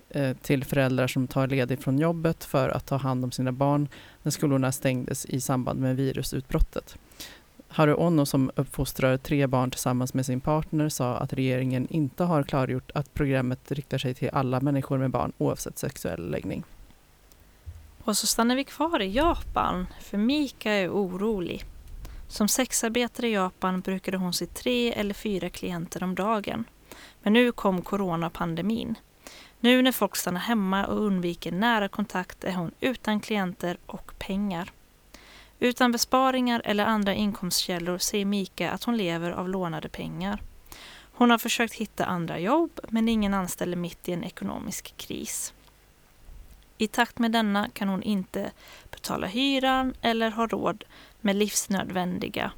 eh, till föräldrar som tar ledigt från jobbet för att ta hand om sina barn när skolorna stängdes i samband med virusutbrottet. Haru Ono som uppfostrar tre barn tillsammans med sin partner sa att regeringen inte har klargjort att programmet riktar sig till alla människor med barn oavsett sexuell läggning. Och så stannar vi kvar i Japan, för Mika är orolig. Som sexarbetare i Japan brukade hon se tre eller fyra klienter om dagen. Men nu kom coronapandemin. Nu när folk stannar hemma och undviker nära kontakt är hon utan klienter och pengar. Utan besparingar eller andra inkomstkällor säger Mika att hon lever av lånade pengar. Hon har försökt hitta andra jobb men ingen anställer mitt i en ekonomisk kris. I takt med denna kan hon inte betala hyran eller ha råd med livsnödvändiga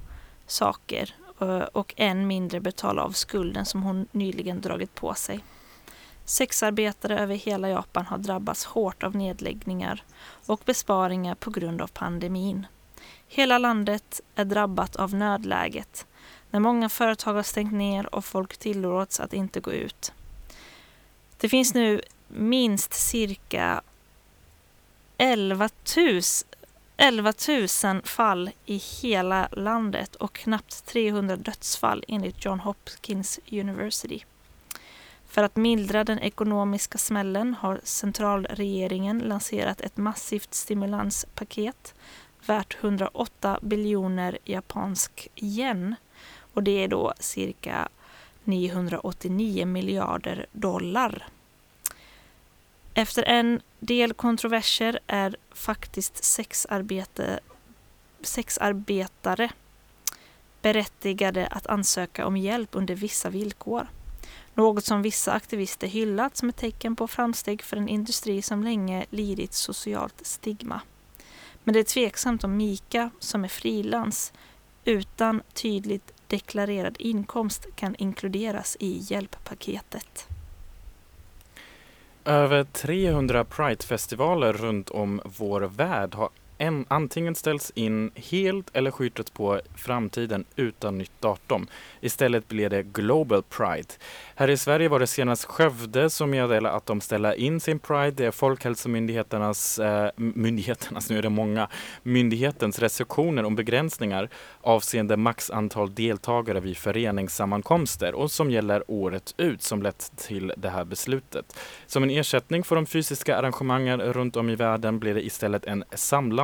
saker eh, och än mindre betala av skulden som hon nyligen dragit på sig. Sexarbetare över hela Japan har drabbats hårt av nedläggningar och besparingar på grund av pandemin. Hela landet är drabbat av nödläget när många företag har stängt ner och folk tillåts att inte gå ut. Det finns nu minst cirka 11 000, 11 000 fall i hela landet och knappt 300 dödsfall enligt John Hopkins University. För att mildra den ekonomiska smällen har centralregeringen lanserat ett massivt stimulanspaket värt 108 biljoner japansk yen och det är då cirka 989 miljarder dollar. Efter en del kontroverser är faktiskt sexarbete, sexarbetare berättigade att ansöka om hjälp under vissa villkor. Något som vissa aktivister hyllat som ett tecken på framsteg för en industri som länge lidit socialt stigma. Men det är tveksamt om Mika, som är frilans, utan tydligt deklarerad inkomst kan inkluderas i hjälppaketet. Över 300 Pride-festivaler runt om vår värld har en, antingen ställs in helt eller skjutits på framtiden utan nytt datum. Istället blir det Global Pride. Här i Sverige var det senast Skövde som meddelade att de ställer in sin Pride. Det är Folkhälsomyndigheternas, eh, myndigheternas, nu är det många, myndighetens restriktioner om begränsningar avseende maxantal deltagare vid föreningssammankomster och som gäller året ut som lett till det här beslutet. Som en ersättning för de fysiska arrangemangen runt om i världen blir det istället en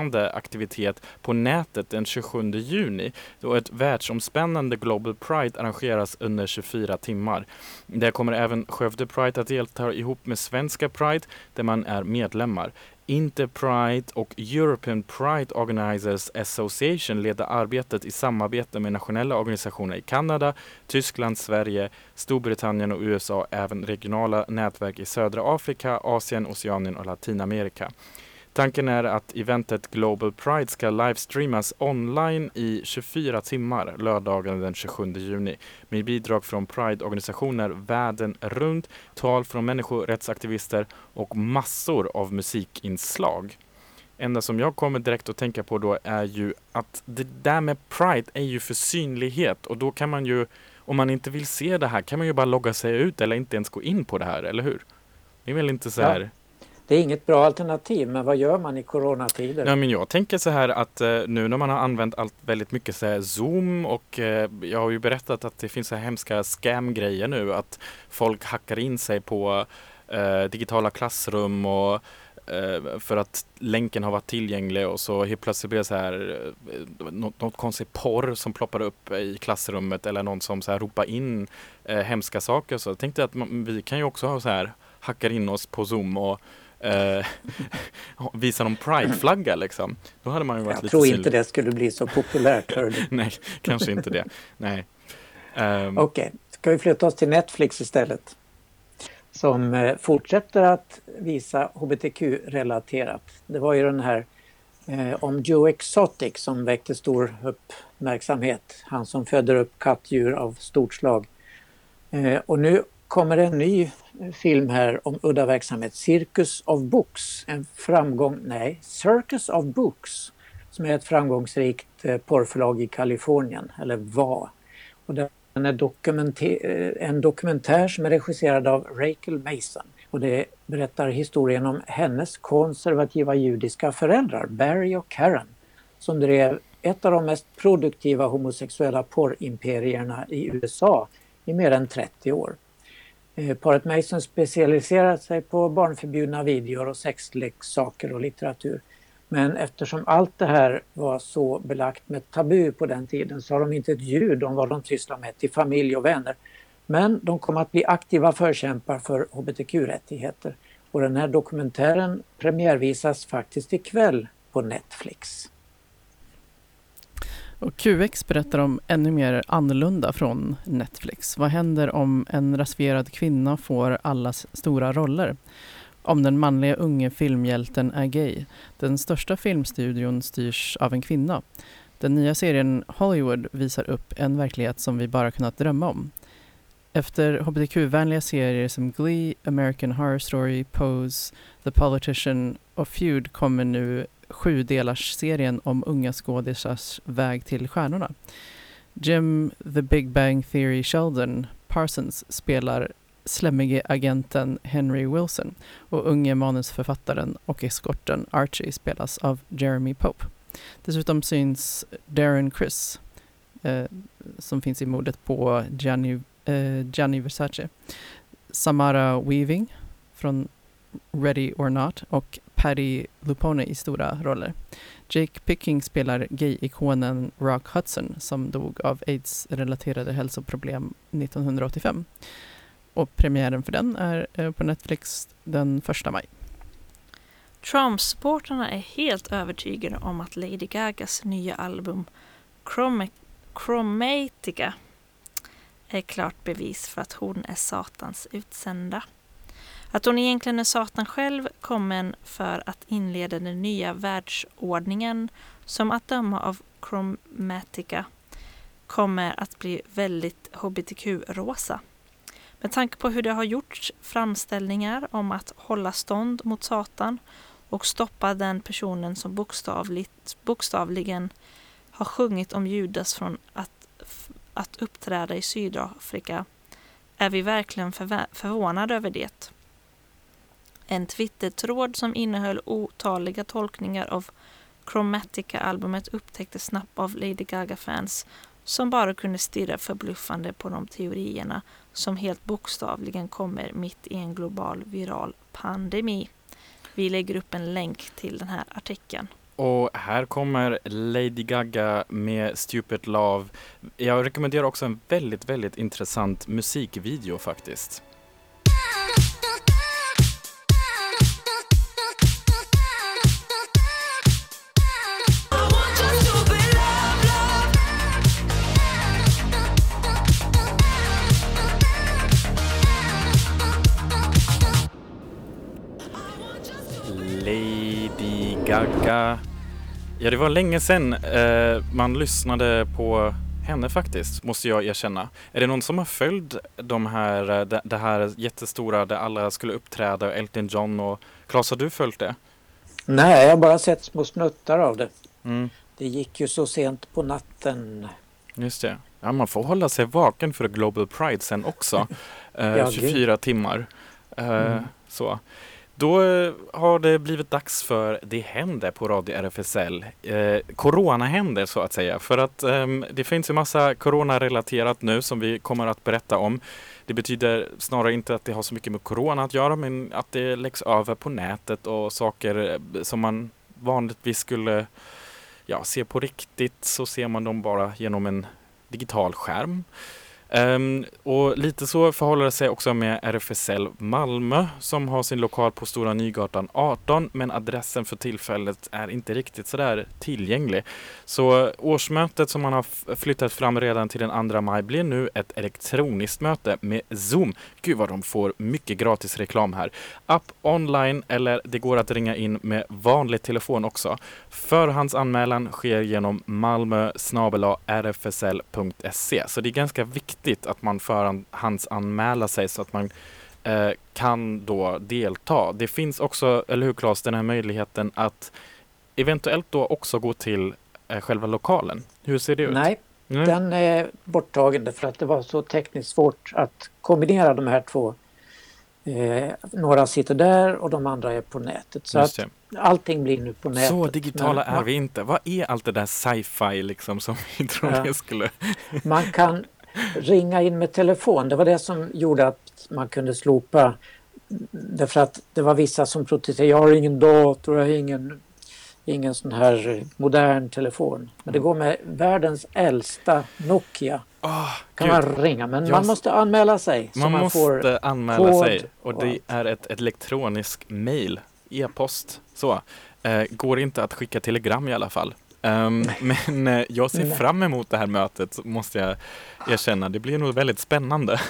samlande aktivitet på nätet den 27 juni då ett världsomspännande Global Pride arrangeras under 24 timmar. Där kommer även Skövde Pride att delta ihop med Svenska Pride där man är medlemmar. Interpride och European Pride Organizers Association leder arbetet i samarbete med nationella organisationer i Kanada, Tyskland, Sverige, Storbritannien och USA, även regionala nätverk i södra Afrika, Asien, Oceanien och Latinamerika. Tanken är att eventet Global Pride ska livestreamas online i 24 timmar lördagen den 27 juni med bidrag från Pride-organisationer världen runt, tal från människorättsaktivister och massor av musikinslag. Enda som jag kommer direkt att tänka på då är ju att det där med Pride är ju för synlighet och då kan man ju, om man inte vill se det här, kan man ju bara logga sig ut eller inte ens gå in på det här, eller hur? Det är väl inte så Ja. Det är inget bra alternativ, men vad gör man i coronatider? Ja, men jag tänker så här att eh, nu när man har använt allt väldigt mycket så här Zoom och eh, jag har ju berättat att det finns så här hemska scam-grejer nu att folk hackar in sig på eh, digitala klassrum och eh, för att länken har varit tillgänglig och så helt plötsligt blir det så här eh, något, något konstigt porr som ploppar upp i klassrummet eller någon som så här ropar in eh, hemska saker. Så jag tänkte att man, vi kan ju också ha så här hackar in oss på Zoom och eh, visa någon prideflagga liksom. Då hade man ju varit Jag lite tror inte det skulle bli så populärt. Nej, kanske inte det. Nej. Ehm, Okej, ska vi flytta oss till Netflix istället? Som eh, fortsätter att visa hbtq-relaterat. Det var ju den här eh, om Joe Exotic som väckte stor uppmärksamhet. Han som föder upp kattdjur av stort slag. Eh, och nu kommer en ny film här om udda verksamhet. Circus of Books. En framgång, nej, Circus of Books. Som är ett framgångsrikt eh, porrförlag i Kalifornien, eller var. Och den är dokumenter- eh, en dokumentär som är regisserad av Rachel Mason. Och det berättar historien om hennes konservativa judiska föräldrar, Barry och Karen, som drev ett av de mest produktiva homosexuella porrimperierna i USA i mer än 30 år. Eh, paret Mason specialiserar sig på barnförbjudna videor och sexleksaker och litteratur. Men eftersom allt det här var så belagt med tabu på den tiden så har de inte ett ljud om vad de sysslar med till familj och vänner. Men de kom att bli aktiva förkämpar för hbtq-rättigheter. Och den här dokumentären premiärvisas faktiskt ikväll på Netflix. Och QX berättar om ännu mer annorlunda från Netflix. Vad händer om en rasifierad kvinna får allas stora roller? Om den manliga unge filmhjälten är gay. Den största filmstudion styrs av en kvinna. Den nya serien Hollywood visar upp en verklighet som vi bara kunnat drömma om. Efter hbtq-vänliga serier som Glee, American Horror Story, Pose, The Politician och Feud kommer nu sjudelars-serien om unga skådisars väg till stjärnorna. Jim The Big Bang Theory Sheldon Parsons spelar slemmige agenten Henry Wilson och unge manusförfattaren och eskorten Archie spelas av Jeremy Pope. Dessutom syns Darren Criss eh, som finns i mordet på Gianni, eh, Gianni Versace. Samara Weaving från Ready or Not och Patty Lupone i stora roller. Jake Picking spelar gay-ikonen Rock Hudson som dog av aids-relaterade hälsoproblem 1985. Och premiären för den är eh, på Netflix den 1 maj. Trump-supporterna är helt övertygade om att Lady Gagas nya album Chroma- Chromatica är klart bevis för att hon är Satans utsända. Att hon egentligen är Satan själv kommen för att inleda den nya världsordningen som att döma av Chromatica kommer att bli väldigt hbtq-rosa. Med tanke på hur det har gjorts framställningar om att hålla stånd mot Satan och stoppa den personen som bokstavligt, bokstavligen har sjungit om Judas från att, att uppträda i Sydafrika är vi verkligen förvä- förvånade över det. En Twitter-tråd som innehöll otaliga tolkningar av Chromatica-albumet upptäcktes snabbt av Lady Gaga-fans som bara kunde stirra förbluffande på de teorierna som helt bokstavligen kommer mitt i en global viral pandemi. Vi lägger upp en länk till den här artikeln. Och här kommer Lady Gaga med Stupid Love. Jag rekommenderar också en väldigt, väldigt intressant musikvideo faktiskt. Gaga. Ja, det var länge sedan eh, man lyssnade på henne faktiskt, måste jag erkänna. Är det någon som har följt de här, eh, det, det här jättestora där alla skulle uppträda, Elton John och Claes, har du följt det? Nej, jag har bara sett små snuttar av det. Mm, Det gick ju så sent på natten. just det. Ja, man får hålla sig vaken för Global Pride sen också. Eh, Ja, gud. 24 timmar. Eh, Mm. Så. Då eh, har det blivit dags för Det händer på Radio RFSL. Eh, corona händer så att säga. För att eh, det finns ju massa coronarelaterat nu som vi kommer att berätta om. Det betyder snarare inte att det har så mycket med corona att göra men att det läggs över på nätet och saker eh, som man vanligtvis skulle ja, se på riktigt så ser man dem bara genom en digital skärm. Um, och lite så förhåller det sig också med RFSL Malmö som har sin lokal på Stora Nygatan 18 men adressen för tillfället är inte riktigt sådär tillgänglig. Så årsmötet som man har flyttat fram redan till den 2 maj blir nu ett elektroniskt möte med Zoom. Gud vad de får mycket gratis reklam här. App online eller det går att ringa in med vanlig telefon också. Förhandsanmälan sker genom malmö rfsl.se så det är ganska viktigt att man förhandsanmäler sig så att man eh, kan då delta. Det finns också, eller hur Claes, den här möjligheten att eventuellt då också gå till eh, själva lokalen. Hur ser det ut? Nej, Nej. den är borttagen för att det var så tekniskt svårt att kombinera de här två. Eh, några sitter där och de andra är på nätet. Så att allting blir nu på nätet. Så digitala Men är vi inte. Vad är allt det där sci-fi liksom som vi trodde Ja. skulle... Man kan ringa in med telefon. Det var det som gjorde att man kunde slopa. Därför att det var vissa som protesterade. Jag har ingen dator, jag har ingen, ingen sån här modern telefon. Men det går med världens äldsta Nokia. kan Ah, Gud. man ringa. Men Jag- man måste anmäla sig. Man, man måste anmäla kod sig och det är ett elektronisk mail, e-post. Så. Eh, går inte att skicka telegram i alla fall. Ehm, men eh, jag ser fram emot det här mötet måste jag erkänna. Det blir nog väldigt spännande.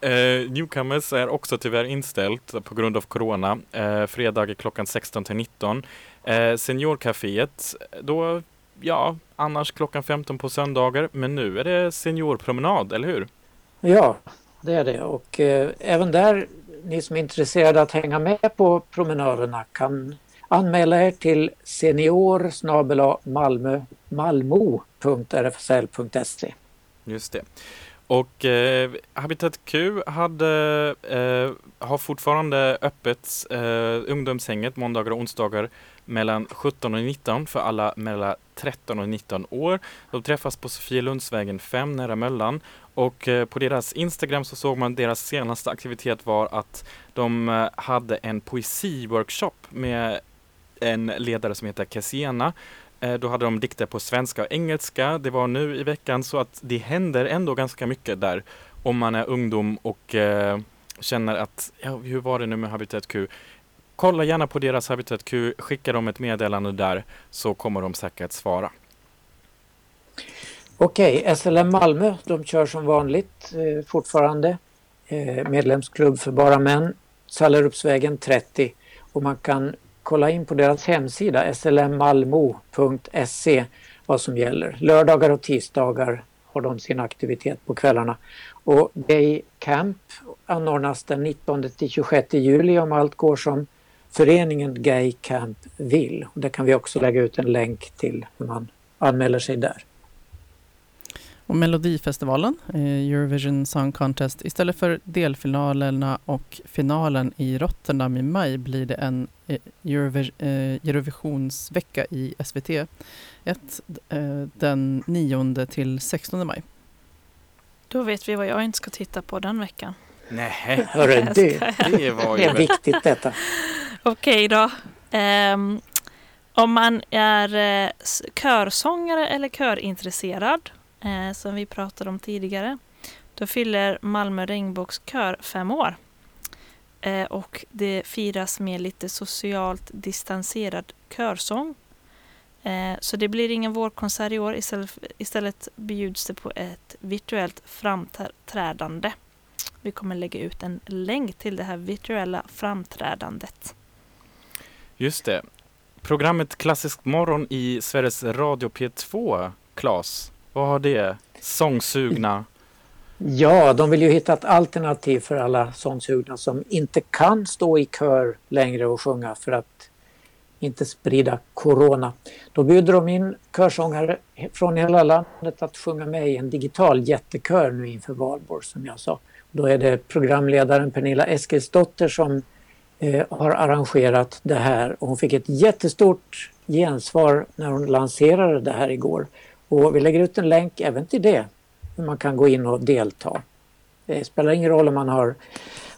eh, Newcomers är också tyvärr inställt på grund av Corona. Eh, fredag klockan 16 till 19. Eh, Seniorcaféet, då ja, annars klockan 15 på söndagar. Men nu är det seniorpromenad, eller hur? Ja, det är det. Och eh, även där, ni som är intresserade att hänga med på promenaderna kan anmäla er till senior malmö malmo.rfsl.se. Just det. Och eh, Habitat Q hade, eh, har fortfarande öppet eh, ungdomshänget måndagar och onsdagar mellan 17 och 19 för alla mellan 13 och 19 år. De träffas på Sofielundsvägen 5 nära Möllan och eh, på deras Instagram så såg man deras senaste aktivitet var att de eh, hade en poesiworkshop med en ledare som heter Cassiana eh, Då hade de dikter på svenska och engelska. Det var nu i veckan så att det händer ändå ganska mycket där om man är ungdom och eh, känner att ja, hur var det nu med Habitat Q? Kolla gärna på deras Habitat Q, skicka dem ett meddelande där så kommer de säkert svara. Okej, SLM Malmö, de kör som vanligt eh, fortfarande. Eh, medlemsklubb för bara män, Sallerupsvägen 30. Och man kan kolla in på deras hemsida slmmalmo.se vad som gäller. Lördagar och tisdagar har de sin aktivitet på kvällarna. Och Gay Camp anordnas den 19 till 26 juli om allt går som föreningen Gay Camp vill. Och där kan vi också lägga ut en länk till hur man anmäler sig där. Och Melodifestivalen, eh, Eurovision Song Contest, istället för delfinalerna och finalen i Rotterdam i maj blir det en eh, eh, Eurovisionsvecka i SVT 1 eh, den 9 till 16 maj. Då vet vi vad jag inte ska titta på den veckan. Nej, Hörru, Jag det, det är viktigt detta. Okej då. Ehm, om man är körsångare eller körintresserad, eh, som vi pratade om tidigare, då fyller Malmö regnbågskör fem år. Eh, och det firas med lite socialt distanserad körsång. Eh, så det blir ingen vårkonsert i år. Istället, istället bjuds det på ett virtuellt framträdande. Vi kommer lägga ut en länk till det här virtuella framträdandet. Just det. Programmet Klassisk morgon i Sveriges Radio P2, Klas vad har det? Sångsugna? Ja, de vill ju hitta ett alternativ för alla sångsugna som inte kan stå i kör längre och sjunga för att inte sprida corona. Då bjuder de in körsångare från hela landet att sjunga med i en digital jättekör nu inför valborg som jag sa. Då är det programledaren Pernilla Eskilsdotter som eh, har arrangerat det här och hon fick ett jättestort gensvar när hon lanserade det här igår. Och vi lägger ut en länk även till det, hur man kan gå in och delta. Det spelar ingen roll om man har,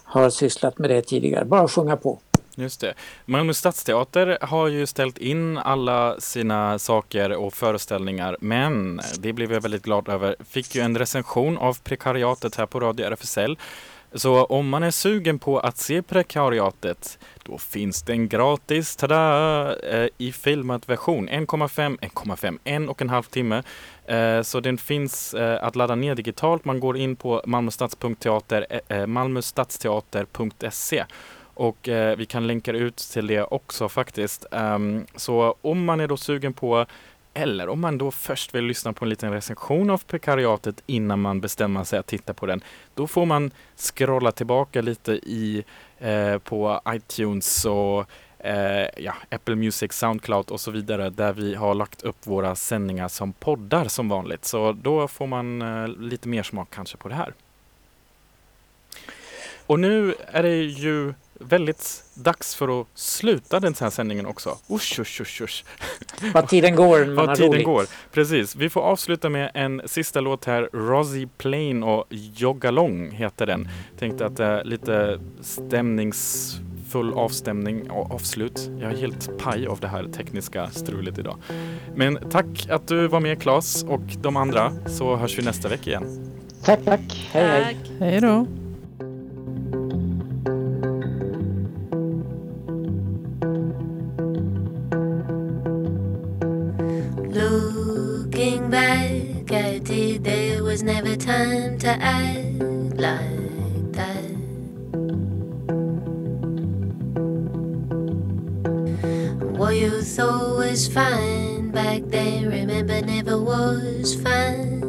har sysslat med det tidigare, bara sjunga på. Just det. Malmö stadsteater har ju ställt in alla sina saker och föreställningar, men det blev jag väldigt glad över. Fick ju en recension av Prekariatet här på Radio RFSL. Så om man är sugen på att se Prekariatet, då finns den gratis, tada, eh, i filmad version. 1,5, 1,5, en och en halv timme. Eh, så den finns eh, att ladda ner digitalt. Man går in på malmöstads.teater, malmöstadsteater.se och vi kan länka ut till det också faktiskt. Ehm, så om man är då sugen på eller om man då först vill lyssna på en liten recension av Prekariatet innan man bestämmer sig att titta på den, då får man scrolla tillbaka lite i, eh, på iTunes och eh, ja, Apple Music, Soundcloud och så vidare där vi har lagt upp våra sändningar som poddar som vanligt. Så då får man eh, lite mer smak kanske på det här. Och nu är det ju väldigt dags för att sluta den här sändningen också. Usch, usch, usch, usch. Vad tiden går man Vad tiden roligt. går. Precis. Vi får avsluta med en sista låt här. Rosie Plain och Joggalong heter den. Tänkte att det är lite stämningsfull avstämning och avslut. Jag är helt paj av det här tekniska strulet idag. Men tack att du var med Claes och de andra så hörs vi nästa vecka igen. Tack, tack. Hej, hej. Hej då. Was never time to act like that. What you thought was fine back then, remember, never was fine